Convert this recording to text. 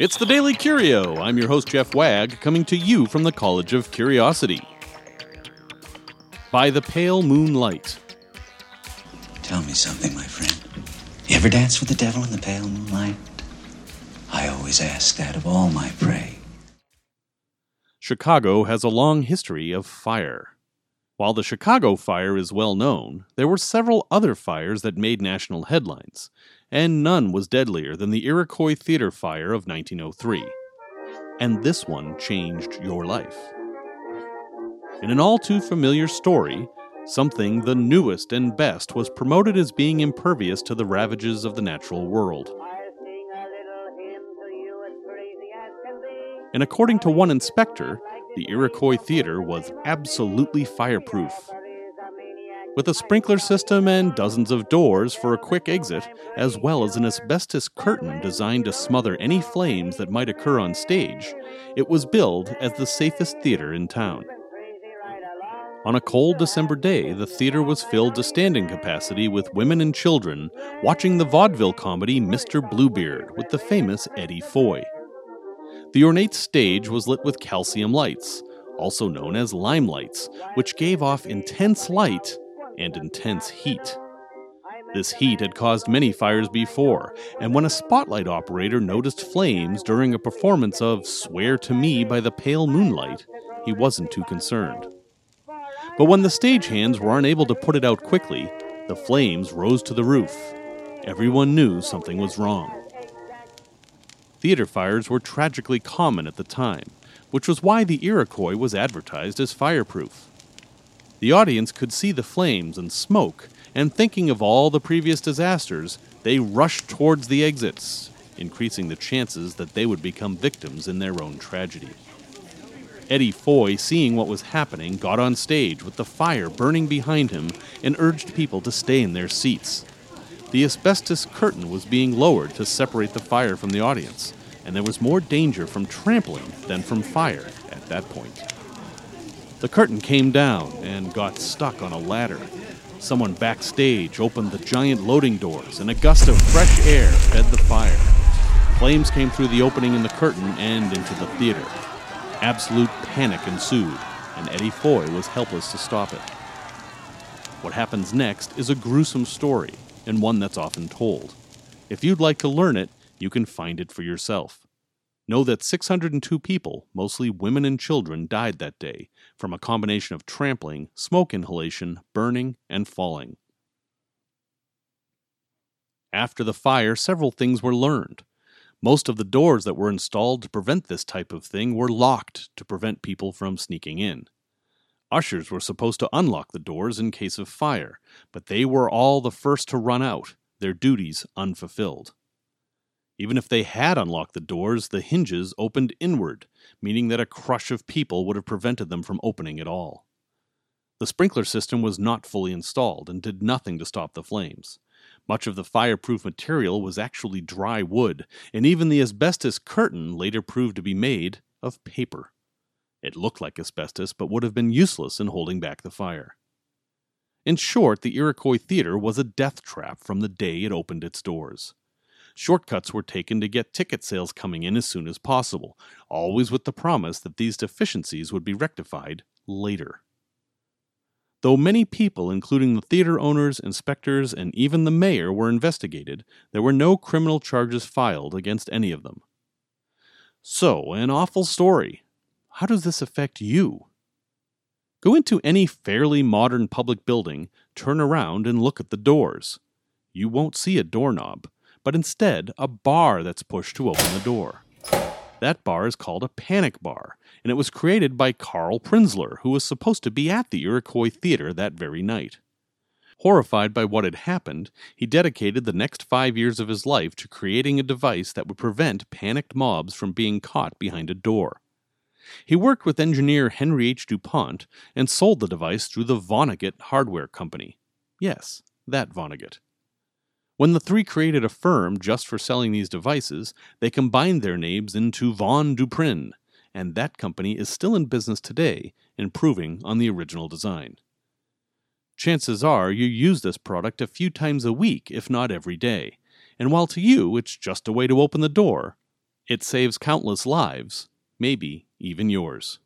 It's the Daily Curio. I'm your host, Jeff Wagg, coming to you from the College of Curiosity. By the Pale Moonlight. Tell me something, my friend. You ever dance with the devil in the pale moonlight? I always ask that of all my prey. Chicago has a long history of fire. While the Chicago fire is well known, there were several other fires that made national headlines, and none was deadlier than the Iroquois Theater fire of 1903. And this one changed your life. In an all too familiar story, something the newest and best was promoted as being impervious to the ravages of the natural world. And according to one inspector, the Iroquois Theater was absolutely fireproof. With a sprinkler system and dozens of doors for a quick exit, as well as an asbestos curtain designed to smother any flames that might occur on stage, it was billed as the safest theater in town. On a cold December day, the theater was filled to standing capacity with women and children watching the vaudeville comedy Mr. Bluebeard with the famous Eddie Foy. The ornate stage was lit with calcium lights, also known as limelights, which gave off intense light and intense heat. This heat had caused many fires before, and when a spotlight operator noticed flames during a performance of Swear to Me by the Pale Moonlight, he wasn't too concerned. But when the stagehands were unable to put it out quickly, the flames rose to the roof. Everyone knew something was wrong. Theater fires were tragically common at the time, which was why the Iroquois was advertised as fireproof. The audience could see the flames and smoke, and thinking of all the previous disasters, they rushed towards the exits, increasing the chances that they would become victims in their own tragedy. Eddie Foy, seeing what was happening, got on stage with the fire burning behind him and urged people to stay in their seats. The asbestos curtain was being lowered to separate the fire from the audience, and there was more danger from trampling than from fire at that point. The curtain came down and got stuck on a ladder. Someone backstage opened the giant loading doors, and a gust of fresh air fed the fire. Flames came through the opening in the curtain and into the theater. Absolute panic ensued, and Eddie Foy was helpless to stop it. What happens next is a gruesome story, and one that's often told. If you'd like to learn it, you can find it for yourself. Know that 602 people, mostly women and children, died that day from a combination of trampling, smoke inhalation, burning, and falling. After the fire, several things were learned. Most of the doors that were installed to prevent this type of thing were locked to prevent people from sneaking in. Ushers were supposed to unlock the doors in case of fire, but they were all the first to run out, their duties unfulfilled. Even if they had unlocked the doors, the hinges opened inward, meaning that a crush of people would have prevented them from opening at all. The sprinkler system was not fully installed and did nothing to stop the flames. Much of the fireproof material was actually dry wood, and even the asbestos curtain later proved to be made of paper. It looked like asbestos, but would have been useless in holding back the fire. In short, the Iroquois Theater was a death trap from the day it opened its doors. Shortcuts were taken to get ticket sales coming in as soon as possible, always with the promise that these deficiencies would be rectified later. Though many people, including the theater owners, inspectors, and even the mayor, were investigated, there were no criminal charges filed against any of them. So, an awful story. How does this affect you? Go into any fairly modern public building, turn around, and look at the doors. You won't see a doorknob, but instead a bar that's pushed to open the door. That bar is called a panic bar, and it was created by Carl Prinzler, who was supposed to be at the Iroquois Theater that very night. Horrified by what had happened, he dedicated the next five years of his life to creating a device that would prevent panicked mobs from being caught behind a door. He worked with engineer Henry H. DuPont and sold the device through the Vonnegut Hardware Company. Yes, that Vonnegut. When the three created a firm just for selling these devices, they combined their names into Von Duprin, and that company is still in business today, improving on the original design. Chances are you use this product a few times a week, if not every day, and while to you it's just a way to open the door, It saves countless lives, maybe even yours.